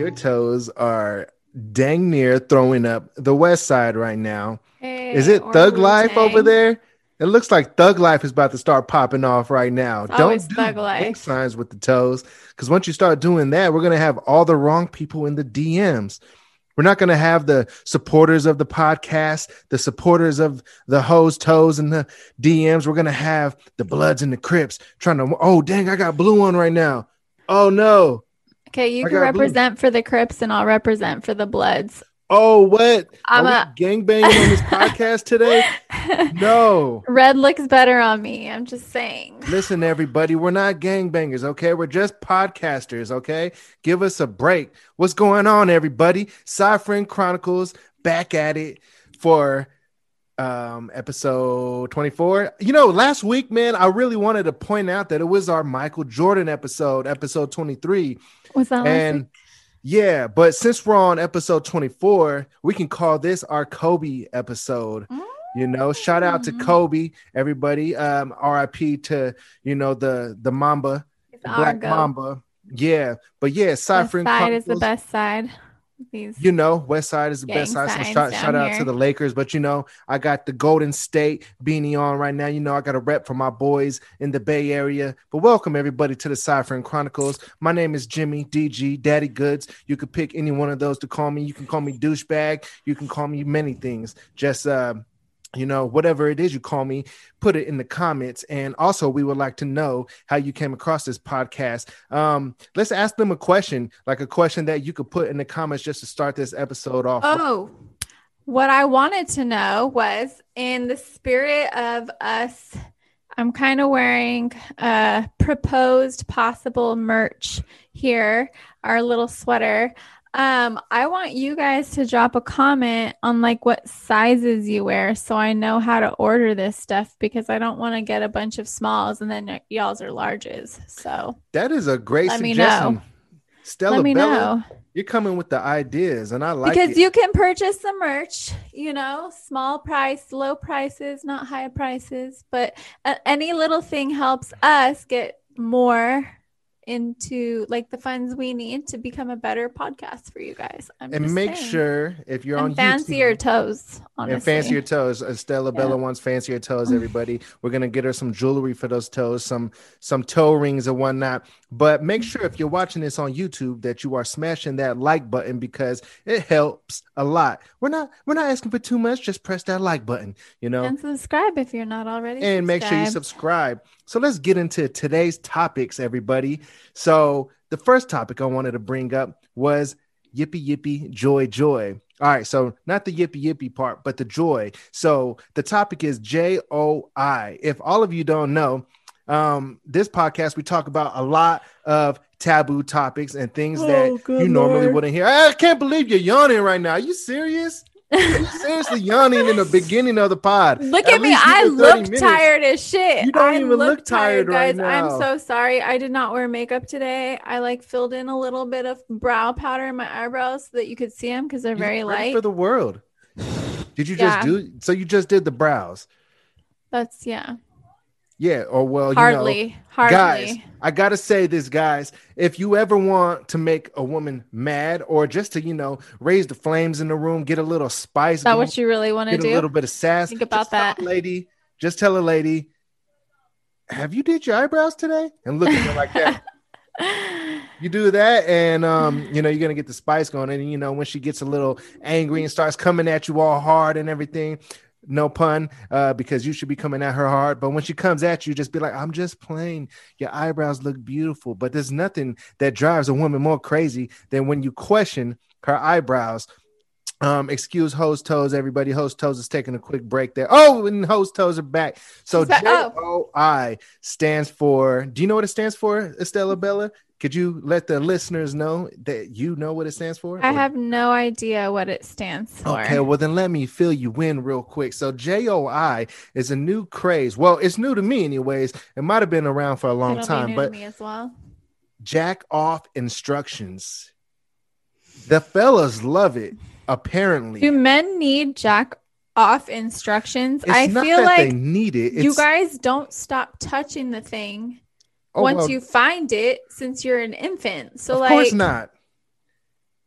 Your toes are dang near throwing up the west side right now. Hey, Is it Thug Life Wu-Tang. over there? It looks like Thug Life is about to start popping off right now. Oh, it's Don't do Thug Life. signs with the toes, because once you start doing that, we're gonna have all the wrong people in the DMs. We're not gonna have the supporters of the podcast, the supporters of the hoes, toes, and the DMs. We're gonna have the Bloods and the Crips trying to. Oh dang, I got blue on right now. Oh no. Okay, you I can got blue. represent for the Crips and I'll represent for the Bloods. Oh what? I'm Are a we gangbanging on this podcast today? No. red looks better on me. I'm just saying. Listen, everybody, we're not gangbangers, okay? We're just podcasters, okay? Give us a break. What's going on, everybody? Cypher Chronicles back at it for um episode 24. You know, last week, man, I really wanted to point out that it was our Michael Jordan episode, episode 23. Was that last And yeah, but since we're on episode 24, we can call this our Kobe episode. You know, shout out to Mm. Kobe, everybody. Um, RIP to you know the the Mamba, the Black Argo. Mamba. Yeah, but yeah, Cypher side is the best side. These You know, West Side is the best side. So shout, shout out to the Lakers, but you know, I got the Golden State beanie on right now. You know, I got a rep for my boys in the Bay Area. But welcome everybody to the Cypher and Chronicles. My name is Jimmy DG Daddy Goods. You could pick any one of those to call me. You can call me douchebag. You can call me many things. Just uh, you know, whatever it is you call me, put it in the comments. And also, we would like to know how you came across this podcast. Um, let's ask them a question, like a question that you could put in the comments just to start this episode off. Oh, what I wanted to know was in the spirit of us, I'm kind of wearing a proposed possible merch here, our little sweater. Um, I want you guys to drop a comment on like what sizes you wear so I know how to order this stuff because I don't want to get a bunch of smalls and then y'all's are larges. So That is a great Let me suggestion. know. Stella let me Bella, know. you're coming with the ideas, and I like because it. you can purchase the merch you know small price low prices not high prices but uh, any little thing helps us get more into like the funds we need to become a better podcast for you guys I'm and just make saying. sure if you're and on fancier YouTube, toes honestly. and fancier toes. Uh, Stella Yeah. Bella wants fancier toes. Everybody, we're gonna get her some jewelry for those toes, some some toe rings and whatnot. But make sure if you're watching this on YouTube that you are smashing that like button because it helps a lot. We're not we're not asking for too much. Just press that like button, you know, and subscribe if you're not already and make sure you subscribe. So let's get into today's topics, everybody. So the first topic I wanted to bring up was yippee yippee joy joy. All right, so not the yippee yippee part, but the joy. So the topic is J O I. If all of you don't know, um, this podcast we talk about a lot of taboo topics and things Oh, that you normally Lord. wouldn't hear. I can't believe you're yawning right now. Are you serious? You seriously yawning in the beginning of the pod? Look At at, me. I look minutes. tired as shit. You don't I even look, look tired right guys. I'm so sorry. I did not wear makeup today. I like filled in a little bit of brow powder in my eyebrows so that you could see them because they're You very light. for the world. Did you Yeah. just do? So you just did the brows? That's yeah. Yeah. Or well, Hardly. you know, hardly. guys. I gotta say this, guys. If you ever want to make a woman mad, or just to you know raise the flames in the room, get a little spice, Is that going, what you really want to get a little bit of sass. Think about that. lady. Just tell a lady. Have you did your eyebrows today? And look at her like that. You do that, and um, you know you're gonna get the spice going. And you know when she gets a little angry and starts coming at you all hard and everything, no pun, uh, because you should be coming at her hard. But when she comes at you, just be like, "I'm just playing. Your eyebrows look beautiful." But there's nothing that drives a woman more crazy than when you question her eyebrows. Um, excuse host toes, everybody. Host toes is taking a quick break there. Oh, and host toes are back. So J O I stands for. Do you know what it stands for, Estella Bella? Could you let the listeners know that you know what it stands for? I Or- have no idea what it stands for. Okay, well then let me fill you in real quick. So JOI is a new craze. Well, it's new to me anyways. It might have been around for a long It'll time, new but to me as well. jack off instructions. The fellas love it, apparently. Do men need jack off instructions? it's I feel like they need it. you guys don't stop touching the thing oh, once well, you find it since you're an infant. So of like course not.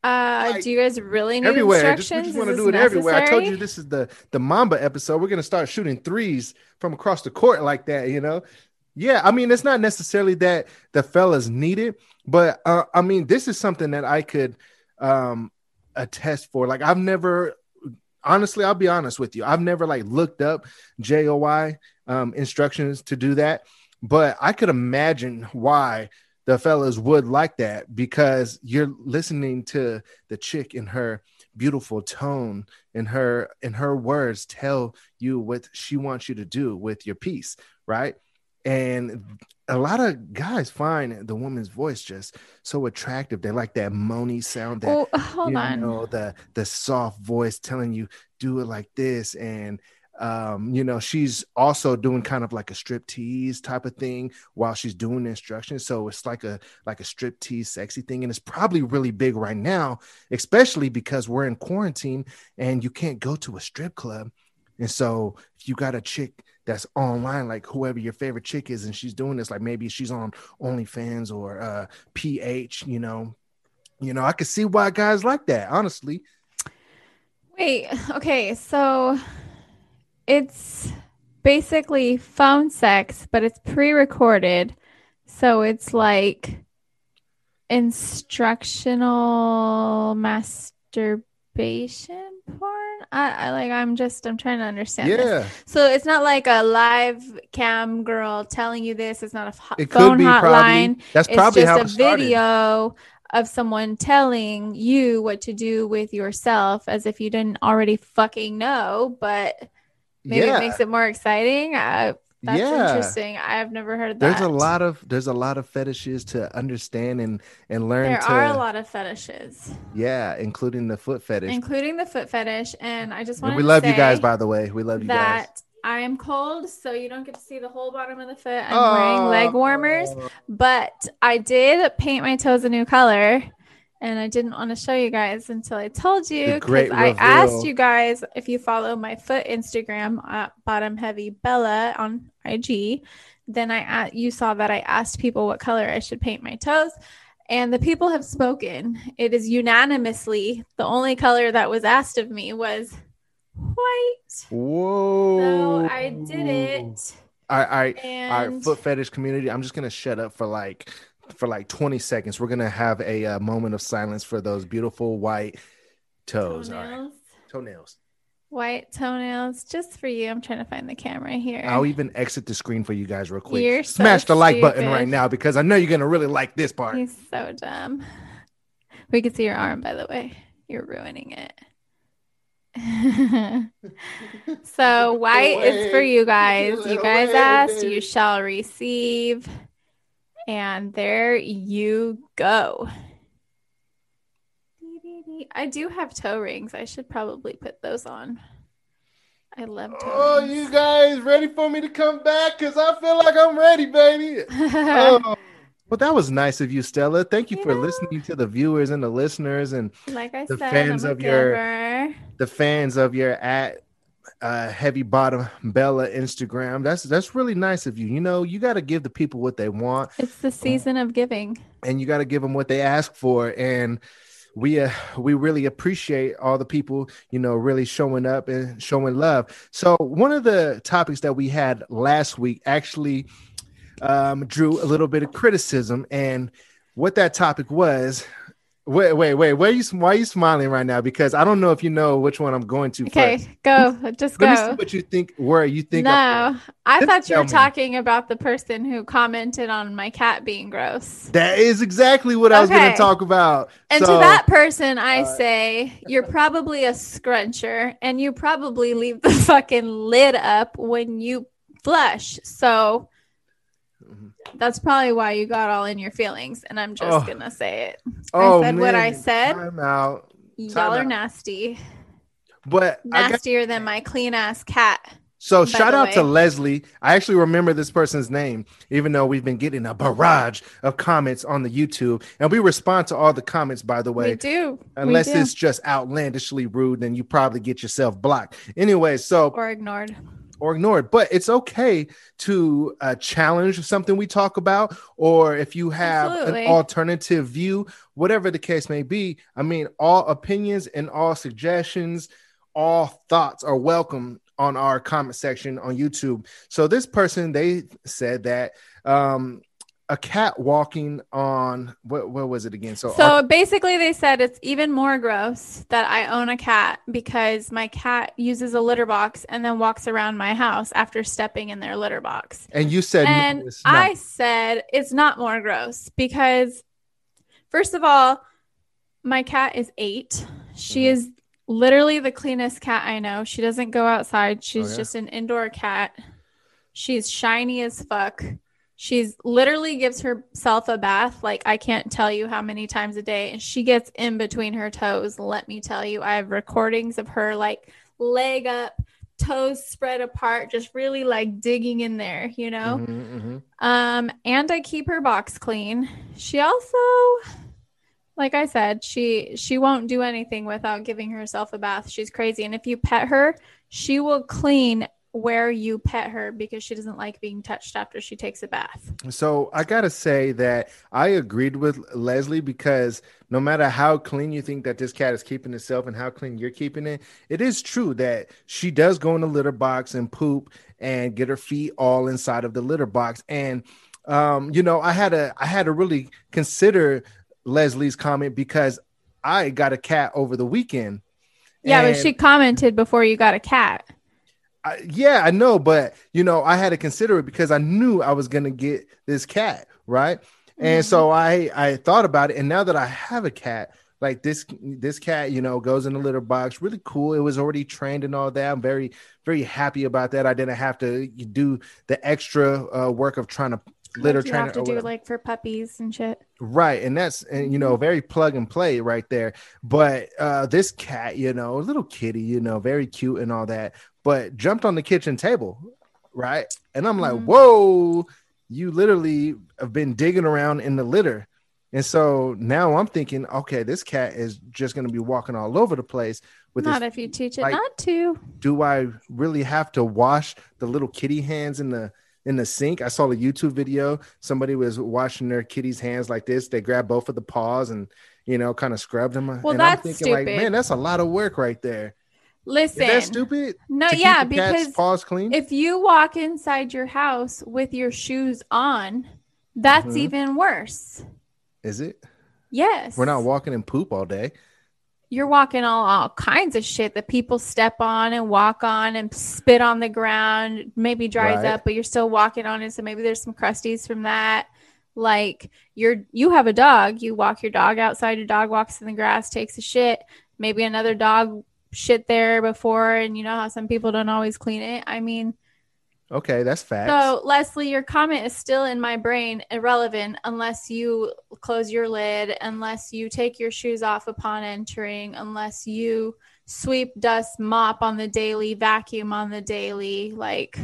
Uh, Like, do you guys really need everywhere. Just, we instructions? just want to do it everywhere. I told you this is the the Mamba episode. We're gonna start shooting threes from across the court like that. You know, yeah. I mean, it's not necessarily that the fellas need it, but uh, I mean, this is something that I could um attest for. Like, I've never. Honestly, I'll be honest with you. I've never like looked up JOI um, instructions to do that, but I could imagine why the fellas would like that because you're listening to the chick in her beautiful tone and her and her words tell you what she wants you to do with your piece right and a lot of guys find the woman's voice just so attractive they like that moany sound that Oh, hold you on. know the the soft voice telling you do it like this and um you know she's also doing kind of like a strip tease type of thing while she's doing the instructions so it's like a like a strip tease sexy thing. And it's probably really big right now especially because we're in quarantine and you can't go to a strip club. And so if you got a chick that's online like whoever your favorite chick is and she's doing this like maybe she's on OnlyFans or uh PH you know you know I could see why guys like that honestly. Wait, okay, so it's basically phone sex, but it's pre-recorded. So it's like instructional masturbation porn. I, I like I'm just I'm trying to understand this. yeah So it's not like a live cam girl telling you this. It's not a ho- it phone hotline. probably that's It's probably how it just a started. video of someone telling you what to do with yourself as if you didn't already fucking know, but maybe yeah it makes it more exciting. Uh, that's yeah interesting. I've never heard of that. there's a lot of there's a lot of fetishes to understand and and learn There to are a lot of fetishes, yeah including the foot fetish including the foot fetish, and I just want we love you guys by the way we love you guys that I am cold, so you don't get to see the whole bottom of the foot. I'm wearing leg warmers, Oh, but I did paint my toes a new color. And I didn't want to show you guys until I told you because I asked you guys if you follow my foot Instagram at bottom heavy Bella on IG. Then I you saw that I asked people what color I should paint my toes, and the people have spoken. It is unanimously the only color that was asked of me was white. whoa So I did it, I, I, and right foot fetish community i'm just gonna shut up for like for like 20 seconds we're gonna have a uh, moment of silence for those beautiful white toes right toenails. toenails White toenails, just for you. I'm trying to find the camera here. I'll even exit the screen for you guys real quick. You're so Smash the like button right now because I know you're gonna really like this part. He's so dumb. We can see your arm, by the way. You're ruining it. so white is for you guys. You guys asked, you shall receive. And there you go. I do have toe rings. I should probably put those on. I love toe Oh, rings. you guys ready for me to come back? Cause I feel like I'm ready, baby. Oh. Well, that was nice of you, Stella. Thank you You for know. listening to the viewers and the listeners and like I the said, fans I'm of your- giver. the fans of your at uh, heavy bottom Bella Instagram. That's that's really nice of you. You know, you got to give the people what they want, It's the season of giving. and you got to give them what they ask for. And we uh, we really appreciate all the people, you know, really showing up and showing love. So one of the topics that we had last week actually um, drew a little bit of criticism, and what that topic was. Wait, wait, wait. Why are you why are you smiling right now? Because I don't know if you know which one I'm going to Okay, first. go. Just Let me see go. what you think. Where you think? No, I Just thought you were me. talking about the person who commented on my cat being gross. That is exactly what I was going to talk about. And So, to that person, I uh, say, you're probably a scruncher and you probably leave the fucking lid up when you flush. So Mhm. that's probably why you got all in your feelings. And I'm just Oh. to say it. oh, said what I said. Time out. Y'all are out. nasty. But I got, Nastier than my clean ass cat. so by shout out to. Leslie. I actually remember this person's name, even though we've been getting a barrage of comments on the YouTube, and we respond to all the comments. By the way, we do. We unless do. it's just outlandishly rude, then you probably get yourself blocked. Anyway, so or ignored. Or ignore it. But it's okay to uh, challenge something we talk about, or if you have Absolutely. an alternative view, whatever the case may be. I mean, all opinions and all suggestions, all thoughts are welcome on our comment section on YouTube. So this person they said that um a cat walking on what what was it again? So, So our- basically, they said it's even more gross that I own a cat because my cat uses a litter box and then walks around my house after stepping in their litter box. and you said no, and it's not. I said it's not more gross because, first of all, my cat is eight. She Mhm. is literally the cleanest cat I know. She doesn't go outside, she's Oh, yeah? just an indoor cat. She's shiny as fuck. She's literally gives herself a bath like I can't tell you how many times a day and she gets in between her toes. Let me tell you, I have recordings of her like leg up, toes spread apart, just really like digging in there, you know? Mhm, mhm. Um, and I keep her box clean. She also, like I said, she she won't do anything without giving herself a bath. She's crazy, and if you pet her, she will clean where you pet her because she doesn't like being touched after she takes a bath. So I gotta say that I agreed with Leslie because no matter how clean you think that this cat is keeping itself and how clean you're keeping it, it is true that she does go in the litter box and poop and get her feet all inside of the litter box. And um, you know, I had to I had to really consider Leslie's comment because I got a cat over the weekend. Yeah, but she commented before you got a cat. I, yeah, I know, but you know, I had to consider it because I knew I was gonna get this cat, right? And Mhm. so I I thought about it, and now that I have a cat, like this this cat, you know, goes in the litter box, really cool. It was already trained and all that. I'm very very happy about that. I didn't have to do the extra uh, work of trying to litter like you have to do like for puppies and shit. Right, and that's and you know very plug and play right there. But uh this cat, you know, a little kitty, you know, very cute and all that, but jumped on the kitchen table, right? And I'm like, Mhm. whoa, you literally have been digging around in the litter. And so now I'm thinking, okay, this cat is just gonna be walking all over the place with Not this. if you teach it like- not to. Do I really have to wash the little kitty hands in the in the sink? I saw a YouTube video. Somebody was washing their kitty's hands like this. They grab both of the paws and you know, kind of scrub them. Well, and that's I'm thinking, like, stupid. man, that's a lot of work right there. Listen, Is that stupid? no, yeah, because paws clean. if you walk inside your house with your shoes on, that's Mhm. even worse. Is it? Yes. We're not walking in poop all day. You're walking all, all kinds of shit that people step on and walk on and spit on the ground, maybe dries Right. up, but you're still walking on it. So maybe there's some crusties from that. Like you're you have a dog, you walk your dog outside, your dog walks in the grass, takes a shit. Maybe another dog shit there before, and you know how some people don't always clean it. I mean, Okay, that's facts. So, Leslie, your comment is still in my brain irrelevant unless you close your lid, unless you take your shoes off upon entering, unless you sweep, dust, mop on the daily, vacuum on the daily. Like,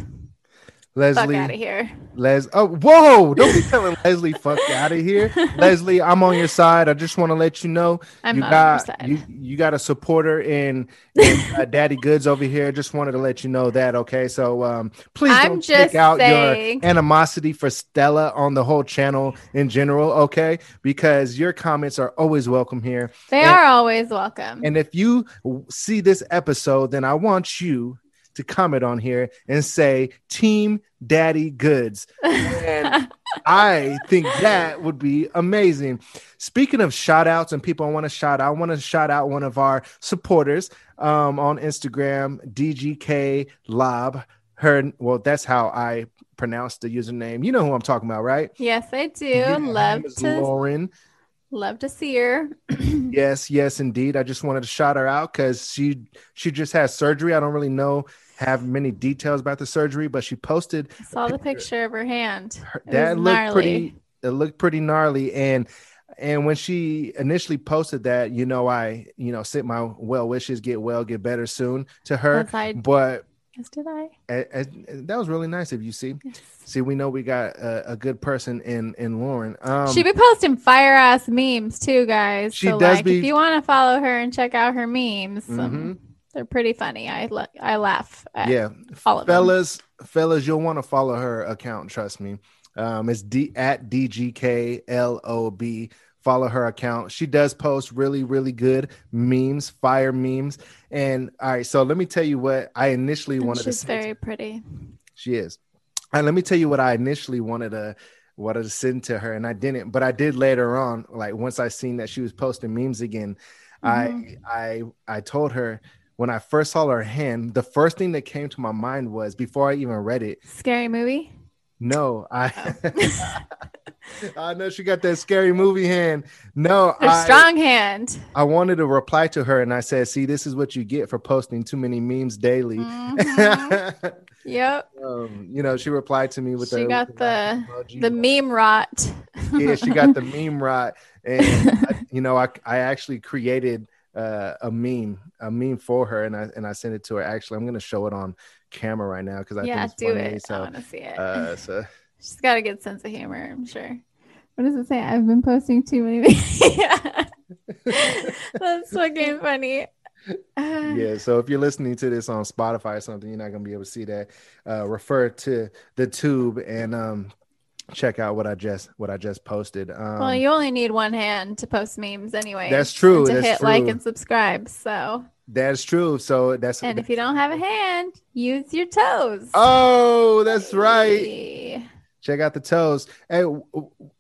fuck Leslie, out of here. Les. Oh, whoa! Don't be telling Leslie fuck out of here, Leslie. I'm on your side. I just want to let you know I'm you got you you got a supporter in, in uh, Daddy Goods over here. Just wanted to let you know that. Okay, so um, please I'm don't just out saying. your animosity for Stella on the whole channel in general. Okay, because your comments are always welcome here. they and- are always welcome. And if you see this episode, then I want you to comment on here and say Team Daddy Goods. and I think that would be amazing. Speaking of shout outs and people I want to shout out, I want to shout out one of our supporters um, on Instagram, DGK Lob. Her, well, that's how I pronounce the username. You know who I'm talking about, right? yes, I do. Yeah, love to Lauren. love to see her. Yes, yes, indeed. I just wanted to shout her out because she she just had surgery. I don't really know have many details about the surgery, but she posted I saw the picture of her hand. her, It looked gnarly. pretty it looked pretty gnarly and and when she initially posted that you know i you know sent my well wishes get well get better soon to her I but yes, did I? that was really nice of you see see we know we got a, a good person in in lauren um she be posting fire ass memes too, guys. She so does like, be- if you want to follow her and check out her memes, um, mhm. They're pretty funny. I la- I laugh. At yeah, all of them. fellas, fellas, you'll want to follow her account. Trust me. Um, it's d at dgklob. Follow her account. She does post really, really good memes, fire memes. And all right, so let me tell you what I initially And wanted to she's very pretty. She is. And let me tell you what I initially wanted to wanted to send to her, and I didn't, but I did later on. Like once I seen that she was posting memes again, Mhm. I I I told her when I first saw her hand, the first thing that came to my mind was before I even read it. Scary movie. No, I Oh. I know she got that scary movie hand. No, Her I strong hand. I wanted to reply to her, and I said, "See, this is what you get for posting too many memes daily." Mhm. yep. um, you know, she replied to me with She the got with the emoji. the meme rot. yeah, she got the meme rot, and I, you know, I I actually created uh, a meme, a meme for her, and I and I sent it to her. Actually, I'm gonna show it on camera right now because I yeah, think it's do funny. it. I So, want to see it. uh, so She's got a good sense of humor, I'm sure. What does it say? I've been posting too many. yeah. That's fucking funny. Uh, yeah. So if you're listening to this on Spotify or something, you're not gonna be able to see that. Uh, refer to the tube and um, check out what I just what I just posted. Um, Well, you only need one hand to post memes anyway. That's true, To that's hit like and subscribe. So, that's true. So that's and if you don't have a hand, use your toes. oh, that's right. Hey. check out the toes hey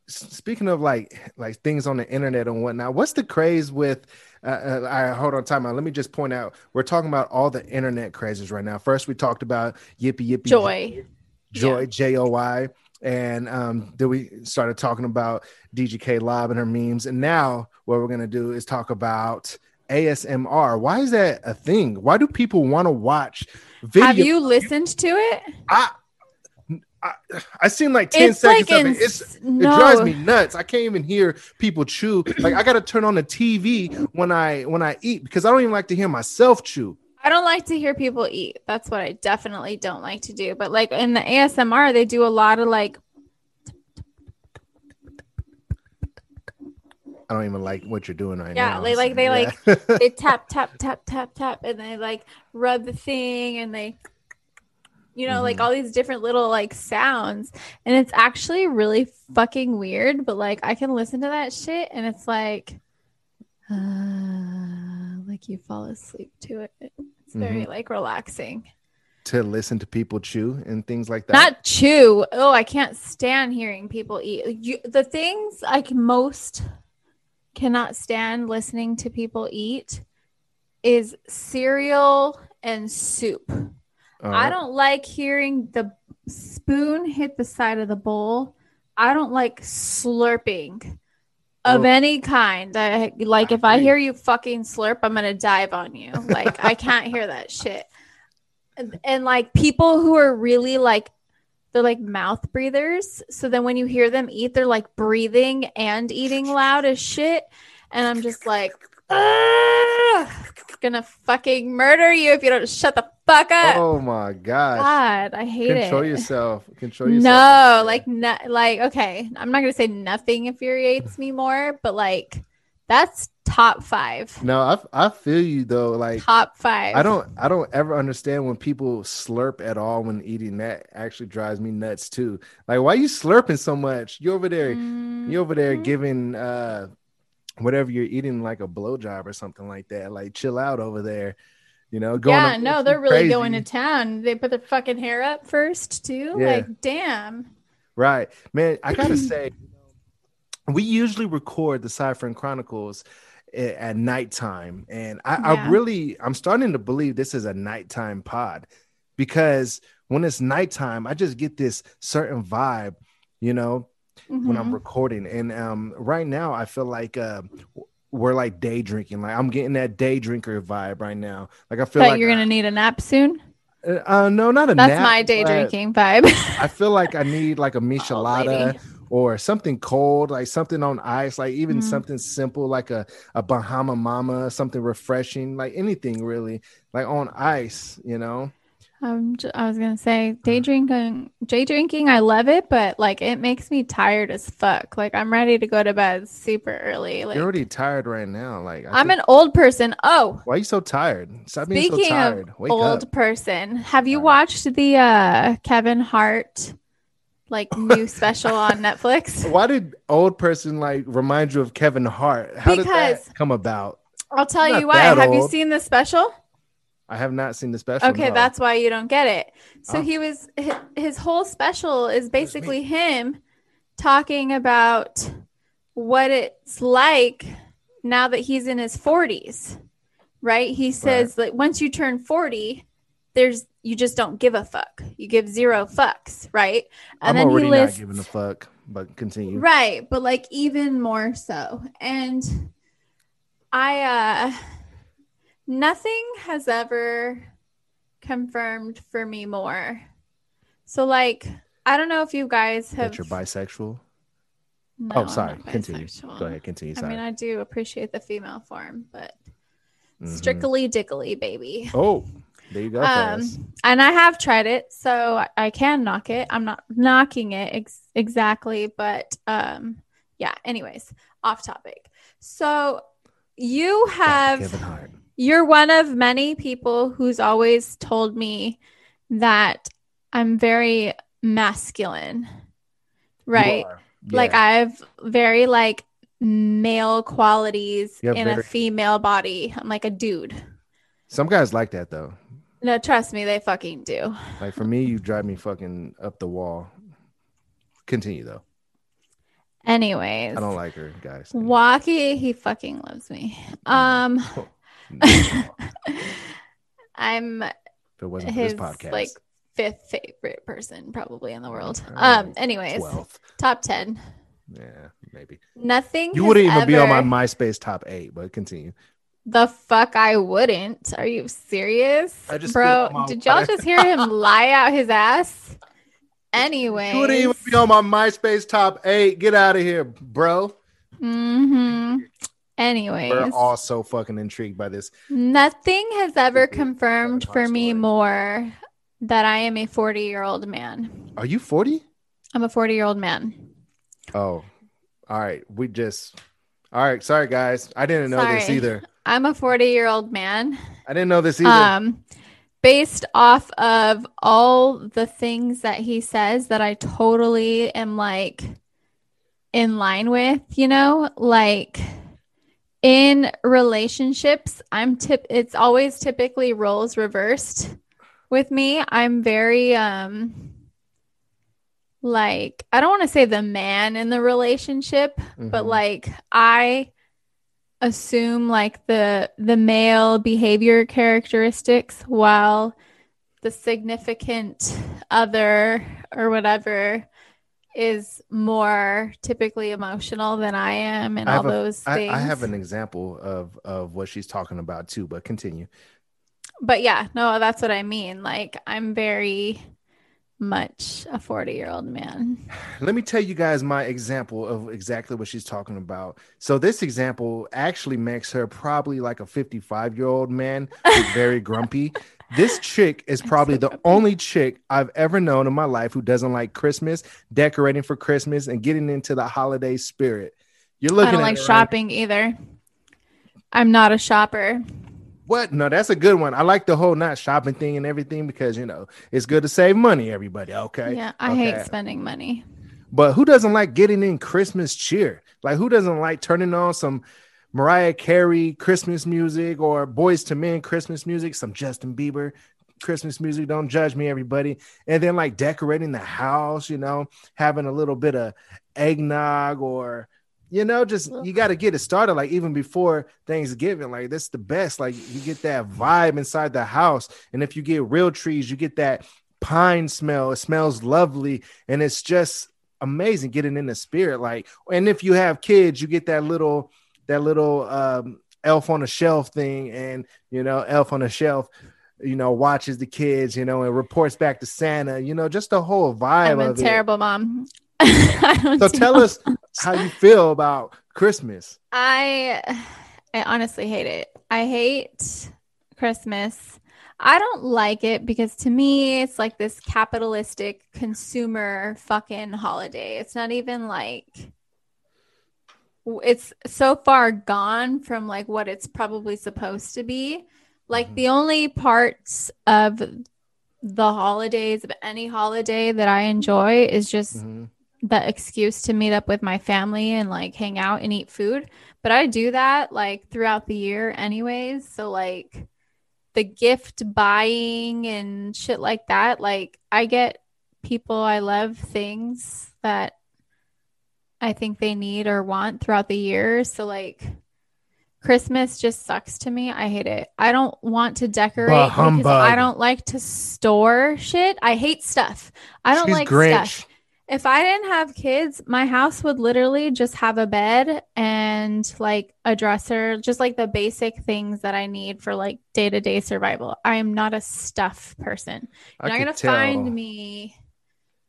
speaking of like like things on the internet and whatnot what's the craze with uh, uh, I hold on time out. Let me just point out we're talking about all the internet crazes right now. First, we talked about yippee yippee Joy. joy. J O Y, and um, then we started talking about DGK Live and her memes, and now what we're gonna do is talk about ASMR. Why is that a thing? Why do people want to watch video? Have you listened to it? I, I I seen like 10 It's seconds like of it. It's it drives me nuts. I can't even hear people chew. Like I gotta turn on the TV when I when I eat because I don't even like to hear myself chew. I don't like to hear people eat. That's what I definitely don't like to do. But like in the ASMR, they do a lot of like I don't even like what you're doing right now. Yeah, now. they like- they Yeah. they tap tap tap tap tap and they like rub the thing and they you know like Mhm. all these different little like sounds and it's actually really fucking weird but like I can listen to that shit and it's like uh, like you fall asleep to it. It's very Mm-hmm. like relaxing. to listen to people chew and things like that. Not chew. Oh, I can't stand hearing people eat. You, the things I can most cannot stand listening to people eat is cereal and soup. All I don't like hearing the spoon hit the side of the bowl. I don't like slurping of any kind. I like if I hear you fucking slurp, I'm gonna dive on you. Like I can't hear that shit. And, and like people who are really like they're like mouth breathers. So then when you hear them eat, they're like breathing and eating loud as shit. And I'm just like, "Ugh, gonna fucking murder you if you don't shut the fuck up. Oh my gosh. God, I hate Control it. Control yourself. Control yourself. No, like no, like okay. I'm not gonna say nothing infuriates me more, but like that's top five. No, I I feel you though. Like Top five. I don't I don't ever understand when people slurp at all when eating. That actually drives me nuts too. Like why are you slurping so much? You over there, Mm, you over there Mhm. giving uh whatever you're eating like a blowjob or something like that. Like chill out over there. You know, going yeah, no, they're really crazy. going to town. They put their fucking hair up first too. Yeah. Like, damn. Right. Man, I gotta say, we usually record the Cypher and Chronicles at nighttime. And I, I really I'm starting to believe this is a nighttime pod because when it's nighttime, I just get this certain vibe, you know, when I'm Mhm. recording. And um right now I feel like uh we're like day drinking. Like I'm getting that day drinker vibe right now. Like I feel But like you're gonna need a nap soon. uh, uh, no, not a nap. That's nap, my day drinking vibe. I feel like I need like a Oh, michelada lady. or something cold, like something on ice, like even Mhm. something simple like a, a Bahama Mama, something refreshing, like anything really, like on ice, you know. Um, I was gonna say day drinking, day drinking. I love it, but like it makes me tired as fuck. Like I'm ready to go to bed super early. Like You're already tired right now. Like I I'm think- an old person. Oh, Why are you so tired? Stop being so speaking tired. of Wake old up. person, have you watched the uh Kevin Hart like new special on Netflix? Why did old person like remind you of Kevin Hart? How did that come about? I'll tell Not you why. Have you seen the special? I have not seen the special. Okay, no. that's why you don't get it. So Oh. he was hi- his whole special is basically him talking about what it's like now that he's in his 40s. Right? He says that once you turn 40, there's you just don't give a fuck. You give zero fucks, right? I'm then already he not giving a fuck. But continue. Right, but like even more so. And I uh nothing has ever confirmed for me more. So like I don't know if you guys have That you're bisexual. No, oh, sorry. Continue. Go ahead. Continue. Sorry. I mean, I do appreciate the female form, but Mhm. strictly dickly, baby. Oh, there you go. Um, and I have tried it, so I- I can knock it. I'm not knocking it ex- exactly, but um, yeah. Anyways, off topic. So you have Kevin Hart. You're one of many people who's always told me that I'm very masculine, right? are. Like I have very like male qualities in a female body. I'm like a dude. Some guys like that though. No, trust me, they fucking do. Like for me, you drive me fucking up the wall. Continue though. Anyways, I don't like her, guys. Walkie, he fucking loves me. Um, if I'm it wasn't his this podcast, like fifth favorite person probably in the world. Okay. Um, anyways, 12th. top ten. Yeah, maybe. Nothing. You wouldn't even be on my MySpace top eight, but continue. The fuck I wouldn't. Are you serious? I just Bro, spit on my did y'all just hear him lie out his ass? Anyway. You wouldn't even be on my MySpace top eight. Get out of here, bro. Mm-hmm. Anyways. We're all so fucking intrigued by this. Nothing has ever confirmed for me more that I am a 40 year old man. Are you 40? I'm a 40 year old man. Oh, all right. We just, all right. Sorry, guys. I didn't know this either. I'm a 40 year old man. I didn't know this either. Um, based off of all the things that he says that I totally am like in line with, you know, like in relationships, I'm tip it's always typically roles reversed with me. I'm very um like I don't want to say the man in the relationship, but Mhm. like I assume like the the male behavior characteristics while the significant other or whatever is more typically emotional than I am and I all a- those I, things. I have an example of of what she's talking about too, but continue. but yeah, no, that's what I mean. Like I'm very much a 40 year old man. Let me tell you guys my example of exactly what she's talking about. So this example actually makes her probably like a 55 year old man, very grumpy. This chick is probably so the only chick I've ever known in my life who doesn't like Christmas, decorating for Christmas, and getting into the holiday spirit. You're looking I don't at like her right- shopping either. I'm not a shopper. What? No, that's a good one. I like the whole not shopping thing and everything because you know it's good to save money. Everybody, okay? Yeah, I Okay. hate spending money. But who doesn't like getting in Christmas cheer? Like who doesn't like turning on some Mariah Carey Christmas music or Boyz II Men Christmas music, some Justin Bieber Christmas music? Don't judge me, everybody. And then like decorating the house, you know, having a little bit of eggnog or you know, just you got to get it started like even before Thanksgiving. Like that's the best. Like you get that vibe inside the house, and if you get real trees, you get that pine smell. It smells lovely, and it's just amazing getting in the spirit. Like, and if you have kids, you get that little that little um, elf on a shelf thing, and you know, elf on a shelf. You know, watches the kids, you know, and reports back to Santa. You know, just the whole vibe I'm a of it. terrible mom. So tell us how you feel about Christmas. I I honestly hate it. I hate Christmas. I don't like it because to me, it's like this capitalistic consumer fucking holiday. It's not even like it's so far gone from like what it's probably supposed to be. Like Mhm. the only parts of the holidays of any holiday that I enjoy is just Mhm. the excuse to meet up with my family and like hang out and eat food. But I do that like throughout the year anyways. So like the gift buying and shit like that, like I get people I love things that I think they need or want throughout the year. So like Christmas just sucks to me. I hate it. I don't want to decorate because. I don't like to store shit. I hate stuff. I don't She's like Grinch. stuff. If I didn't have kids, my house would literally just have a bed and like a dresser, just like the basic things that I need for like day to day survival. I am not a stuff person. You're not gonna tell. find me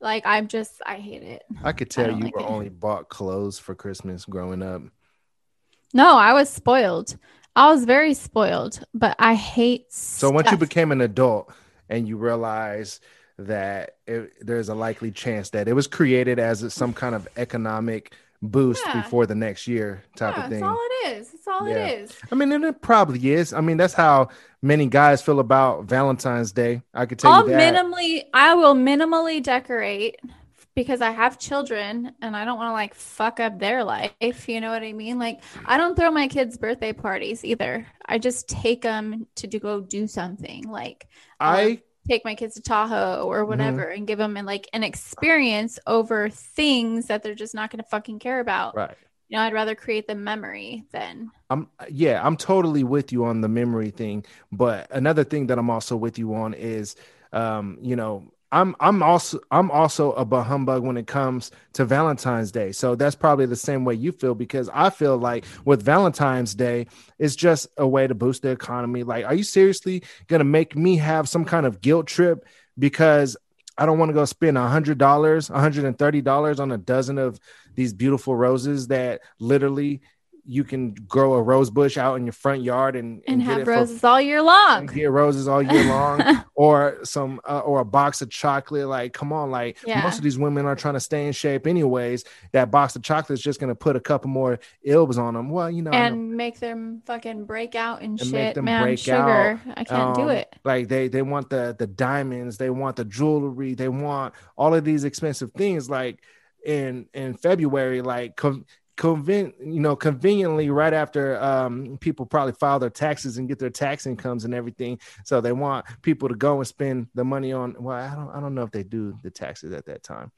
like I'm just I hate it. I could tell don't you like were it. only bought clothes for Christmas growing up. No, I was spoiled. I was very spoiled, but I hate So once you became an adult and you realize that it, there's a likely chance that it was created as some kind of economic boost Yeah. before the next year type yeah, of thing. that's all it is. All Yeah. it is. I mean, and it probably is. I mean, that's how many guys feel about Valentine's Day. I could tell I'll you that. minimally I will minimally decorate because I have children and I don't want to like fuck up their life. You know what I mean? Like I don't throw my kids' birthday parties either. I just take them to do, go do something. Like I take my kids to Tahoe or Mm-hmm. whatever and give them like an experience over things that they're just not going to fucking care about. right. You know, I'd rather create the memory than I'm yeah, I'm totally with you on the memory thing. But another thing that I'm also with you on is um, you know, I'm I'm also I'm also a bah humbug when it comes to Valentine's Day. So that's probably the same way you feel because I feel like with Valentine's Day, it's just a way to boost the economy. Like, are you seriously gonna make me have some kind of guilt trip because I don't want to go spend a hundred dollars, hundred and thirty dollars on a dozen of these beautiful roses that literally you can grow a rose bush out in your front yard and, and get have it for- roses all year long. and get roses all year long or some uh, or a box of chocolate like come on like Yeah. most of these women are trying to stay in shape anyways that box of chocolate is just going to put a couple more ilbs on them well you know, I know and make them fucking break out and, And make shit. them Man, sugar. I can't do Um, it. like they they want the the diamonds they want the jewelry they want all of these expensive things like in in february like con- conven- you know conveniently right after um people probably file their taxes and get their tax incomes and everything. So they want people to go and spend the money on well i don't i don't know if they do the taxes at that time.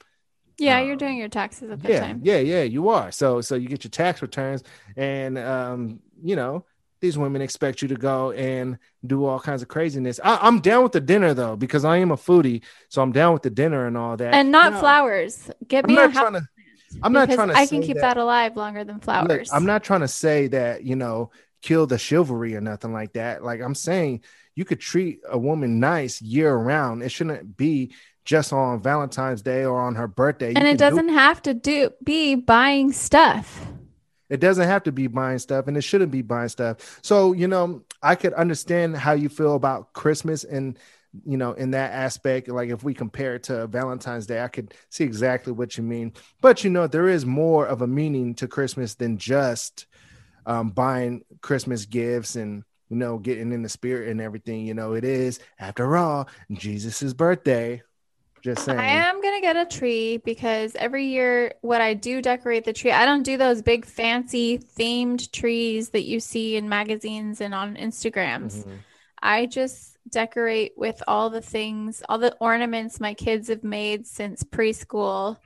Yeah, um, you're doing your taxes at that yeah time. yeah yeah you are. So so you get your tax returns and um you know these women expect you to go and do all kinds of craziness. I, i'm down with the dinner though because i am a foodie. So i'm down with the dinner and all that. And not No, flowers. Get i'm me a not house trying to i'm not trying to I can keep that, that, alive longer than Look, flowers. i'm not trying to say that you know kill the chivalry or nothing like that like i'm saying you could treat a woman nice year round it shouldn't be just on valentine's day or on her birthday You and it doesn't have to do be buying stuff. It doesn't have to be buying stuff and it shouldn't be buying stuff. So, you know, I could understand how you feel about Christmas and, you know, in that aspect. Like if we compare it to Valentine's Day, I could see exactly what you mean. But, you know, there is more of a meaning to Christmas than just um, buying Christmas gifts and, you know, getting in the spirit and everything. You know, it is, after all, Jesus's birthday. Just saying. I am gonna get a tree because every year, what I do decorate the tree, I don't do those big fancy themed trees that you see in magazines and on Instagrams. Mhm. I just decorate with all the things, all the ornaments my kids have made since preschool.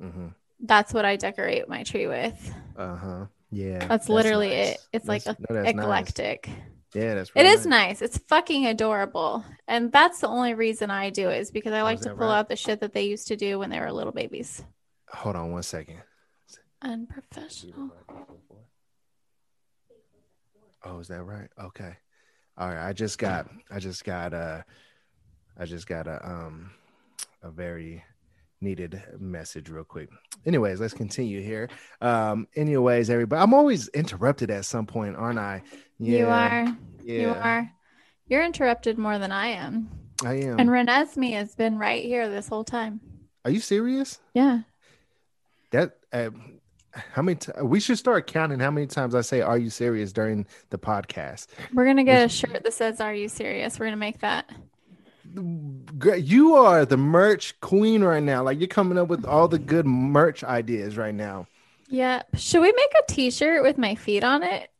Mhm. That's what I decorate my tree with. Uh-huh. Yeah. That's, literally nice. it. It's like a- no, that's nice. eclectic. Yeah, that's It is nice. It's fucking adorable. And that's the only reason I do it is because I like is to pull right? out the shit that they used to do when they were little babies. Hold on one second. Unprofessional. Oh, is that right? Okay. All right. I just got I just got a I just got a um a very needed message real quick. Anyways, let's continue here. Um anyways, everybody I'm always interrupted at some point, aren't I? You are. Yeah. You are. You're interrupted more than I am. I am. And Renesmee has been right here this whole time. Are you serious? Yeah. That uh, how many? T- we should start counting how many times I say "Are you serious?" during the podcast. We're gonna get a shirt that says "Are you serious?" We're gonna make that. You are the merch queen right now. Like you're coming up with all the good merch ideas right now. Yeah. Should we make a T-shirt with my feet on it?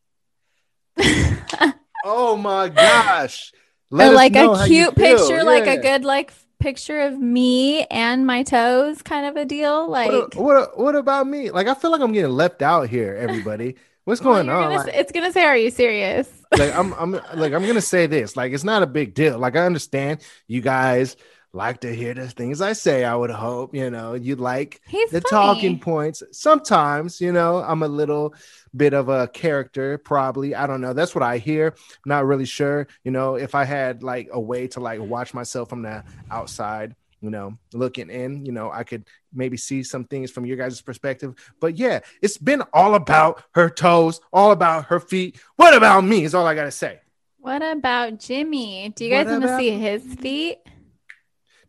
Oh my gosh! Let or like a cute picture, like a good like picture of me and my toes, kind of a deal. Like What, what, what about me? Like I feel like I'm getting left out here. Everybody, what's going you're on? gonna Like- it's gonna say, "Are you serious?" like I'm I'm like I'm gonna say this. Like it's not a big deal. Like I understand you guys like to hear the things I say. I would hope you know you like He's the funny. talking points. Sometimes you know I'm a little bit of a character. Probably I don't know. That's what I hear. Not really sure. You know if I had like a way to like watch myself from the outside. You know, looking in, you know, I could maybe see some things from your guys' perspective. But yeah, it's been all about her toes, all about her feet. What about me? Is all I gotta say. What about Jimmy? Do you guys want to see his feet?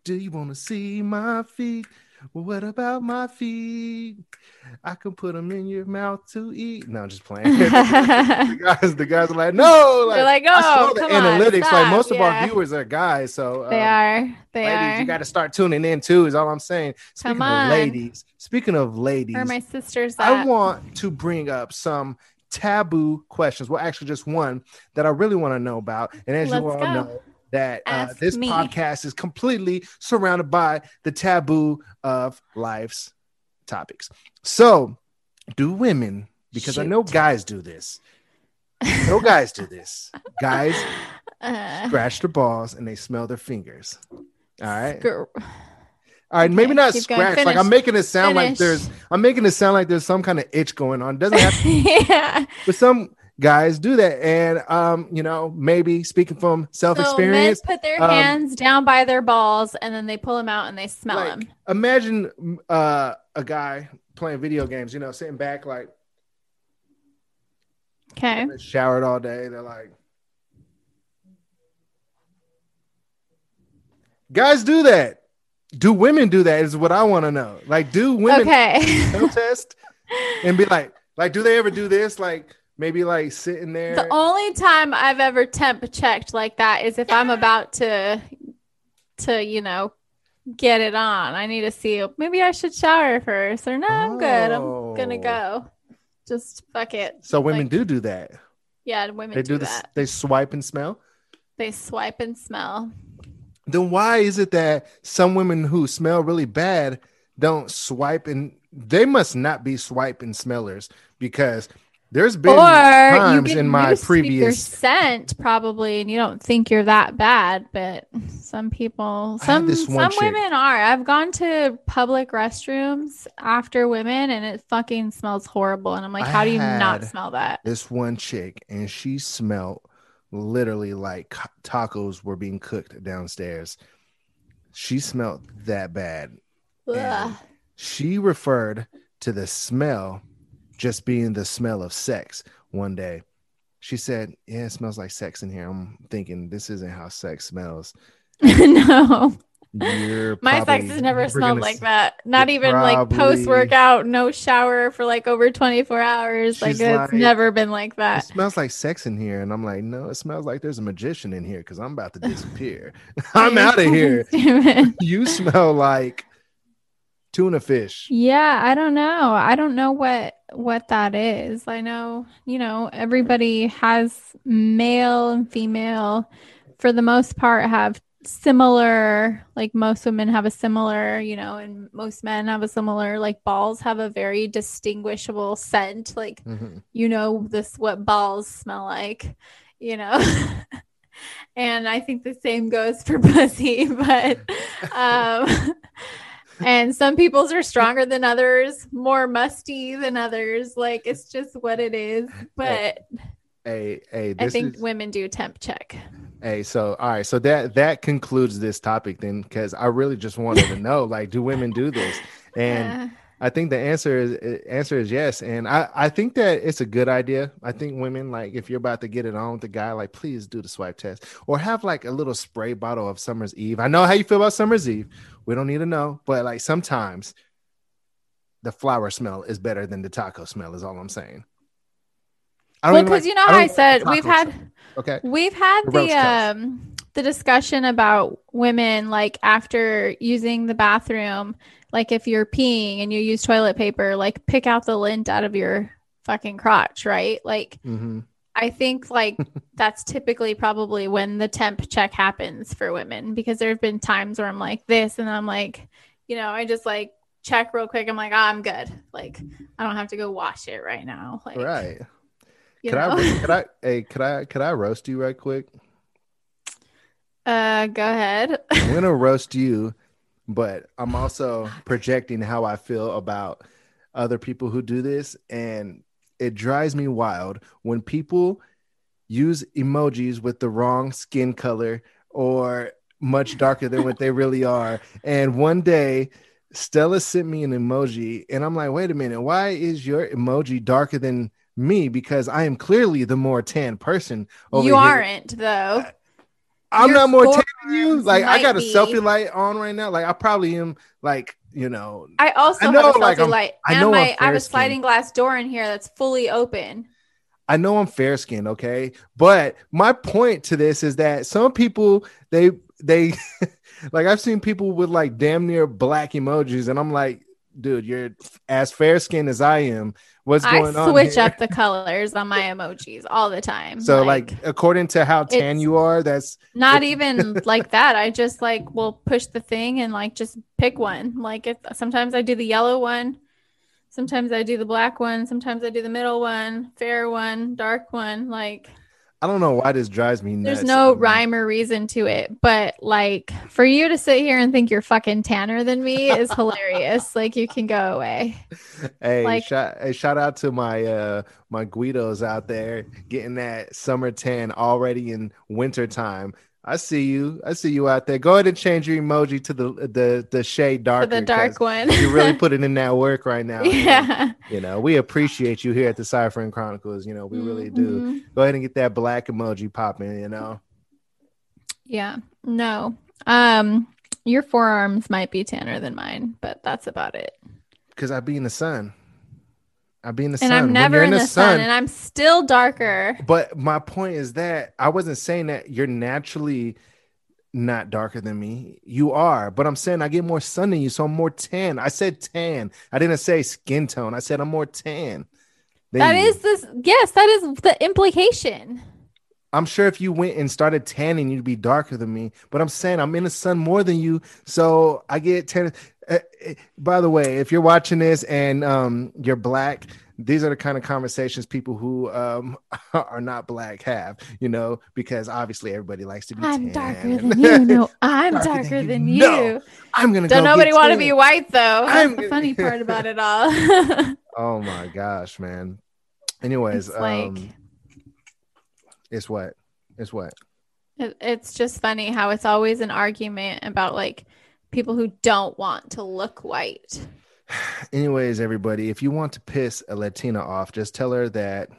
Do you want to see my feet? What about my feet? I can put them in your mouth to eat. No, I'm just playing. the guys, the guys are like, no, like, They're like, I saw "Oh, the come on, analytics. like stop." most of Yeah. our viewers are guys, so They um, are. They ladies, are. you got to start tuning in too. Is all I'm saying. Speaking Come of on. ladies, speaking of ladies, are my sisters I want to bring up some taboo questions. Well, actually, just one that I really want to know about. And as Let's you all go. know, that uh, this me. podcast is completely surrounded by the taboo of life's topics. So, do women, because I know guys do this, no guys do this. Guys Uh, scratch their balls and they smell their fingers. All right. All right, maybe not scratch. Like I'm making it sound like there's I'm making it sound like there's some kind of itch going on. Doesn't have to yeah. but some guys do that and um you know maybe speaking from self So experience put their um, hands down by their balls and then they pull them out and they smell like, them. imagine uh a guy playing video games you know sitting back like Okay. showered all day they're like guys do that do women do that is what i want to know like do women Okay. smell test and be like like do they ever do this like maybe like sitting there the only time I've ever temp checked like that is if I'm about to, to you know, get it on. I need to see. Maybe I should shower first, or no, I'm good. I'm gonna Oh. go. Just fuck it. so women Like, do do that Yeah, women they do, do this that. they swipe and smell They swipe and smell. then why is it that some women who smell really bad don't swipe and they must not be swipe and smellers because there's been or times in my used to your previous scent probably, and you don't think you're that bad. But some people, some some chick- women are. I've gone to public restrooms after women, and it fucking smells horrible. And I'm like, I how do you not smell that? this one chick and she smelled literally like tacos were being cooked downstairs she smelled that bad she referred to the smell just being the smell of sex one day. She said, Yeah, it smells like sex in here. I'm thinking this isn't how sex smells. no, You're my probably sex has never smelled gonna like that. Not even like post workout, no shower for like over 24 hours. Like it's like, never been like that. It smells like sex in here. And I'm like, No, it smells like there's a magician in here because I'm about to disappear. I'm out of here. You smell like tuna fish. Yeah, I don't know. I don't know what what that is. I know, you know, everybody has male and female for the most part have similar like most women have a similar, you know, and most men have a similar like balls have a very distinguishable scent like Mhm. you know this what balls smell like, you know. and I think the same goes for pussy, but um and some people's are stronger than others, more musty than others. Like it's just what it is. But Hey, hey, I think is women do temp check. Hey, so all right, so that that concludes this topic then, because I really just wanted to know, like, do women do this? And Uh, I think the answer is uh, answer is yes, and I I think that it's a good idea. I think women like if you're about to get it on with the guy, like please do the swipe test or have like a little spray bottle of Summer's Eve. I know how you feel about Summer's Eve. We don't need to know, but like sometimes the flower smell is better than the taco smell. Is all I'm saying. well, because like, you know how I, I said we've had smell. okay we've had the um the discussion about women like after using the bathroom like if you're peeing and you use toilet paper, like pick out the lint out of your fucking crotch, right? Like mm-hmm. I think like that's typically probably when the temp check happens for women because there have been times where I'm like this and I'm like, you know, I just like check real quick. I'm like, oh, I'm good. Like I don't have to go wash it right now. Like right. Could? I could I hey could I could I roast you right quick? Uh go ahead. I'm gonna roast you but I'm also projecting how I feel about other people who do this. And it drives me wild when people use emojis with the wrong skin color or much darker than what they really are. And one day, Stella sent me an emoji, and I'm like, wait a minute, why is your emoji darker than me? Because I am clearly the more tan person. you here. aren't, though. I'm not more tan than you. Like I got a be. selfie light on right now. Like I probably am like, you know. I also I know, have a like, light. I know my, I have a sliding skin. glass door in here that's fully open. I know I'm fair skinned, okay? But my point to this is that some people they they like I've seen people with like damn near black emojis, and I'm like, dude, you're as fair skinned as I am. What's going I on? Switch up the colors on my emojis all the time. So, like, like according to how tan you are, that's not even like that. I just like will push the thing and like just pick one. Like, if sometimes I do the yellow one, sometimes I do the black one, sometimes I do the middle one, fair one, dark one. Like, I don't know why this drives me nuts. There's no rhyme or reason to it, but like for you to sit here and think you're fucking tanner than me is hilarious. Like you can go away. Hey, like, shout, hey, shout out to my uh my Guidos out there getting that summer tan already in winter time. I see you. I see you out there. Go ahead and change your emoji to the the the shade darker. the dark one. you're really putting in that work right now. Yeah. And, you know, we appreciate you here at the Cipher and Chronicles. You know, we mm-hmm. really do. Mm-hmm. Go ahead and get that black emoji popping. You know. Yeah. No. Um, your forearms might be tanner than mine, but that's about it. Because I be in the sun. I be in the and sun. I'm never in, in, the, sun, sun, and I'm still darker. But my point is that I wasn't saying that you're naturally not darker than me. You are, but I'm saying I get more sun than you, so I'm more tan. I said tan. I didn't say skin tone. I said I'm more tan. That you. is this. Yes, that is the implication. I'm sure if you went and started tanning, you'd be darker than me. But I'm saying I'm in the sun more than you, so I get tan. Uh, by the way, if you're watching this and um, you're black, these are the kind of conversations people who um, are not black have, you know, because obviously everybody likes to be. I'm tan. darker than you. No, I'm darker, darker than, than, you. No, I'm gonna. Don't go nobody want to be white though. That's I'm... the funny part about it all. oh my gosh, man. Anyways, it's like, um, it's what, it's what. It, it's just funny how it's always an argument about like people who don't want to look white. Anyways, everybody, if you want to piss a Latina off, just tell her that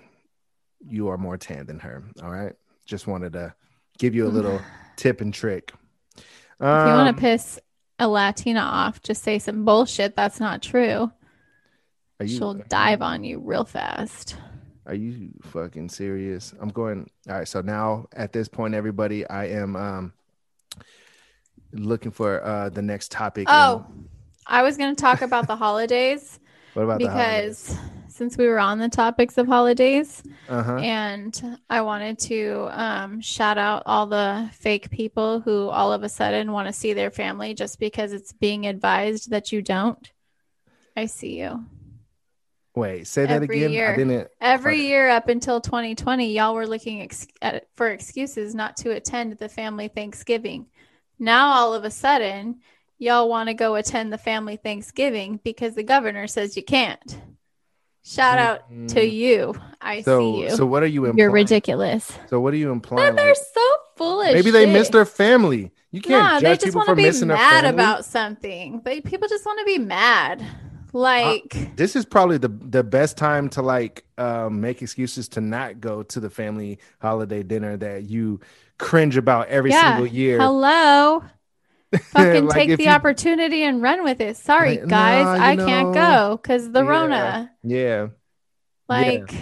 you are more tan than her. All right. Just wanted to give you a little tip and trick. Um, if you want to piss a Latina off, just say some bullshit that's not true. You, She'll dive on you real fast. Are you fucking serious? I'm going. All right. So now at this point, everybody, I am um looking for uh the next topic. Oh, I was going to talk about the holidays. What about because since we were on the topics of holidays, uh-huh. and I wanted to um, shout out all the fake people who all of a sudden want to see their family just because it's being advised that you don't. I see you. Wait, say that every again. Year, I didn't. Every year up until 2020, y'all were looking ex- at, for excuses not to attend the family Thanksgiving. Now all of a sudden, y'all want to go attend the family Thanksgiving because the governor says you can't. Shout out mm-hmm. to you. I so, see you. So what are you implying? You're ridiculous. So what are you implying? That they're so foolish. Maybe they miss their family. You can't nah, judge they just want to be mad about something. But people just want to be mad. Like this is probably the the best time to like um, make excuses to not go to the family holiday dinner that you cringe about every Yeah. single year. hello. Fucking Like, take the you- opportunity and run with it. Sorry, Like, guys, nah, I can't go because the yeah. Rona. Yeah, Like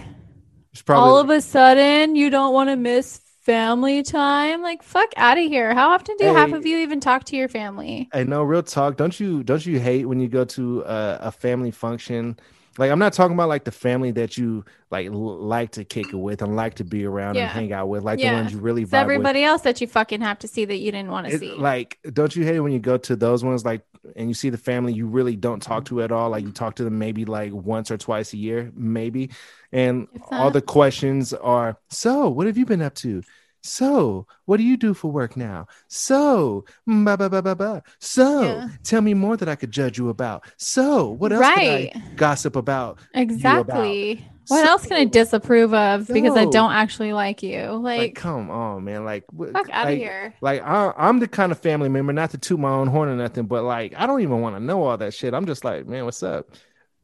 it's probably all of a sudden you don't want to miss family time. Like fuck out of here. How often do half of you even talk to your family? I know, real talk. Don't you don't you hate when you go to a, a family function? Like I'm not talking about like the family that you like l- like to kick it with and like to be around Yeah. and hang out with, like Yeah. the ones you really It's vibe with. everybody else that you fucking have to see that you didn't want to see. like, don't you hate when you go to those ones like and you see the family you really don't talk to at all? Like you talk to them maybe like once or twice a year, maybe, and If all the questions are, "So, what have you been up to?" So, what do you do for work now? So, mm, ba ba ba ba ba. So, Yeah. tell me more that I could judge you about. So, what else right. could I gossip about? Exactly. What else can I disapprove of because I don't actually like you? Like, Like, come on, man. Like, fuck out of like, here. Like I, I'm the kind of family member, not to toot my own horn or nothing, but like I don't even want to know all that shit. I'm just like, man, what's up?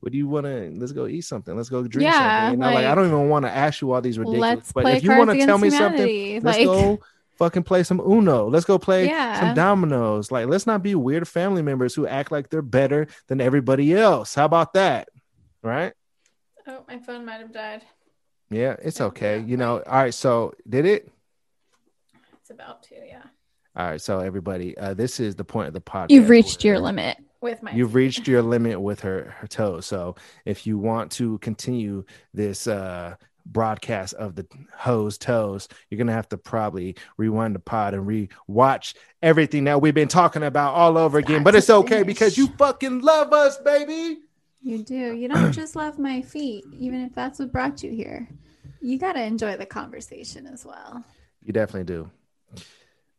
What do you want to? Let's go eat something. Let's go drink Yeah, something. You know, like, I don't even want to ask you all these ridiculous. Let's but play if you Cards want to tell Against me something, Humanity. let's Like, go fucking play some Uno. Let's go play Yeah. some dominoes. Like, let's not be weird family members who act like they're better than everybody else. How about that? Right? oh, my phone might have died. Yeah, it's Yeah, okay. yeah, You know, all right. So did it? It's about to, yeah. All right. So everybody, uh, this is the point of the podcast. You've reached your where- limit with my. You've reached your limit with her her toes. So if you want to continue this uh broadcast of the hose toes, you're gonna have to probably rewind the pod and re-watch everything that we've been talking about all over again. But it's okay because you fucking love us, baby. You do. You don't just love my feet, even if that's what brought you here. You got to enjoy the conversation as well. You definitely do.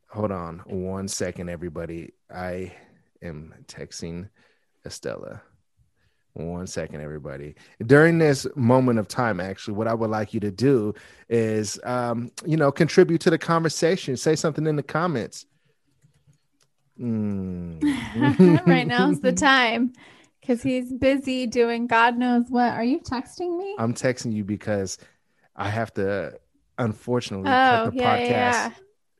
Hold on one second, everybody. I am texting Estella. One second, everybody. During this moment of time, actually, what I would like you to do is, um, you know, contribute to the conversation. Say something in the comments. Mm. right now's the time because he's busy doing God knows what. Are you texting me? I'm texting you because I have to, unfortunately, oh, cut the yeah, podcast, yeah,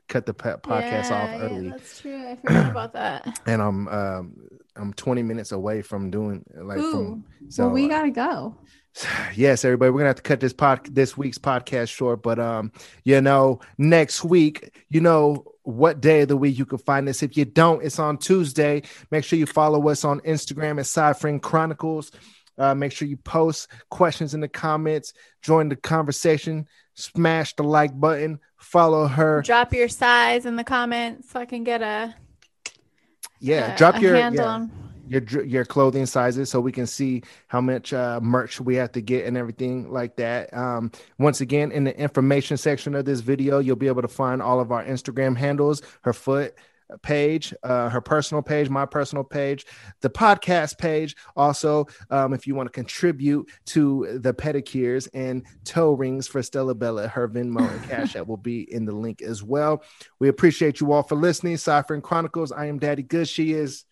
cut the podcast Yeah, off yeah, early. that's true. I forgot about that. and I'm um I'm 20 minutes away from doing like Ooh, from so well, we uh, gotta go. yes everybody we're gonna have to cut this pod this week's podcast short but um you know next week you know what day of the week you can find us if you don't it's on tuesday make sure you follow us on instagram at friend chronicles uh, make sure you post questions in the comments join the conversation smash the like button follow her Drop your size in the comments so I can get a yeah a- drop a your handle yeah. your your clothing sizes so we can see how much uh, merch we have to get and everything like that. Um, once again, in the information section of this video, you'll be able to find all of our Instagram handles, her foot page, uh, her personal page, my personal page, the podcast page. Also, um, if you want to contribute to the pedicures and toe rings for Stella Bella, her Venmo and Cash App will be in the link as well. We appreciate you all for listening. Cypher and Chronicles. I am Daddy Good. She is.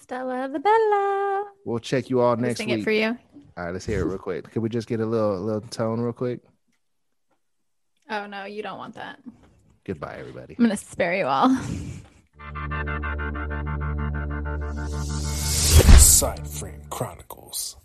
Stella the Bella. We'll check you all next sing week. it for you. All right, let's hear it real quick. Could we just get a little little tone real quick? Oh no, you don't want that. Goodbye, everybody. I'm gonna spare you all. Side Frame Chronicles.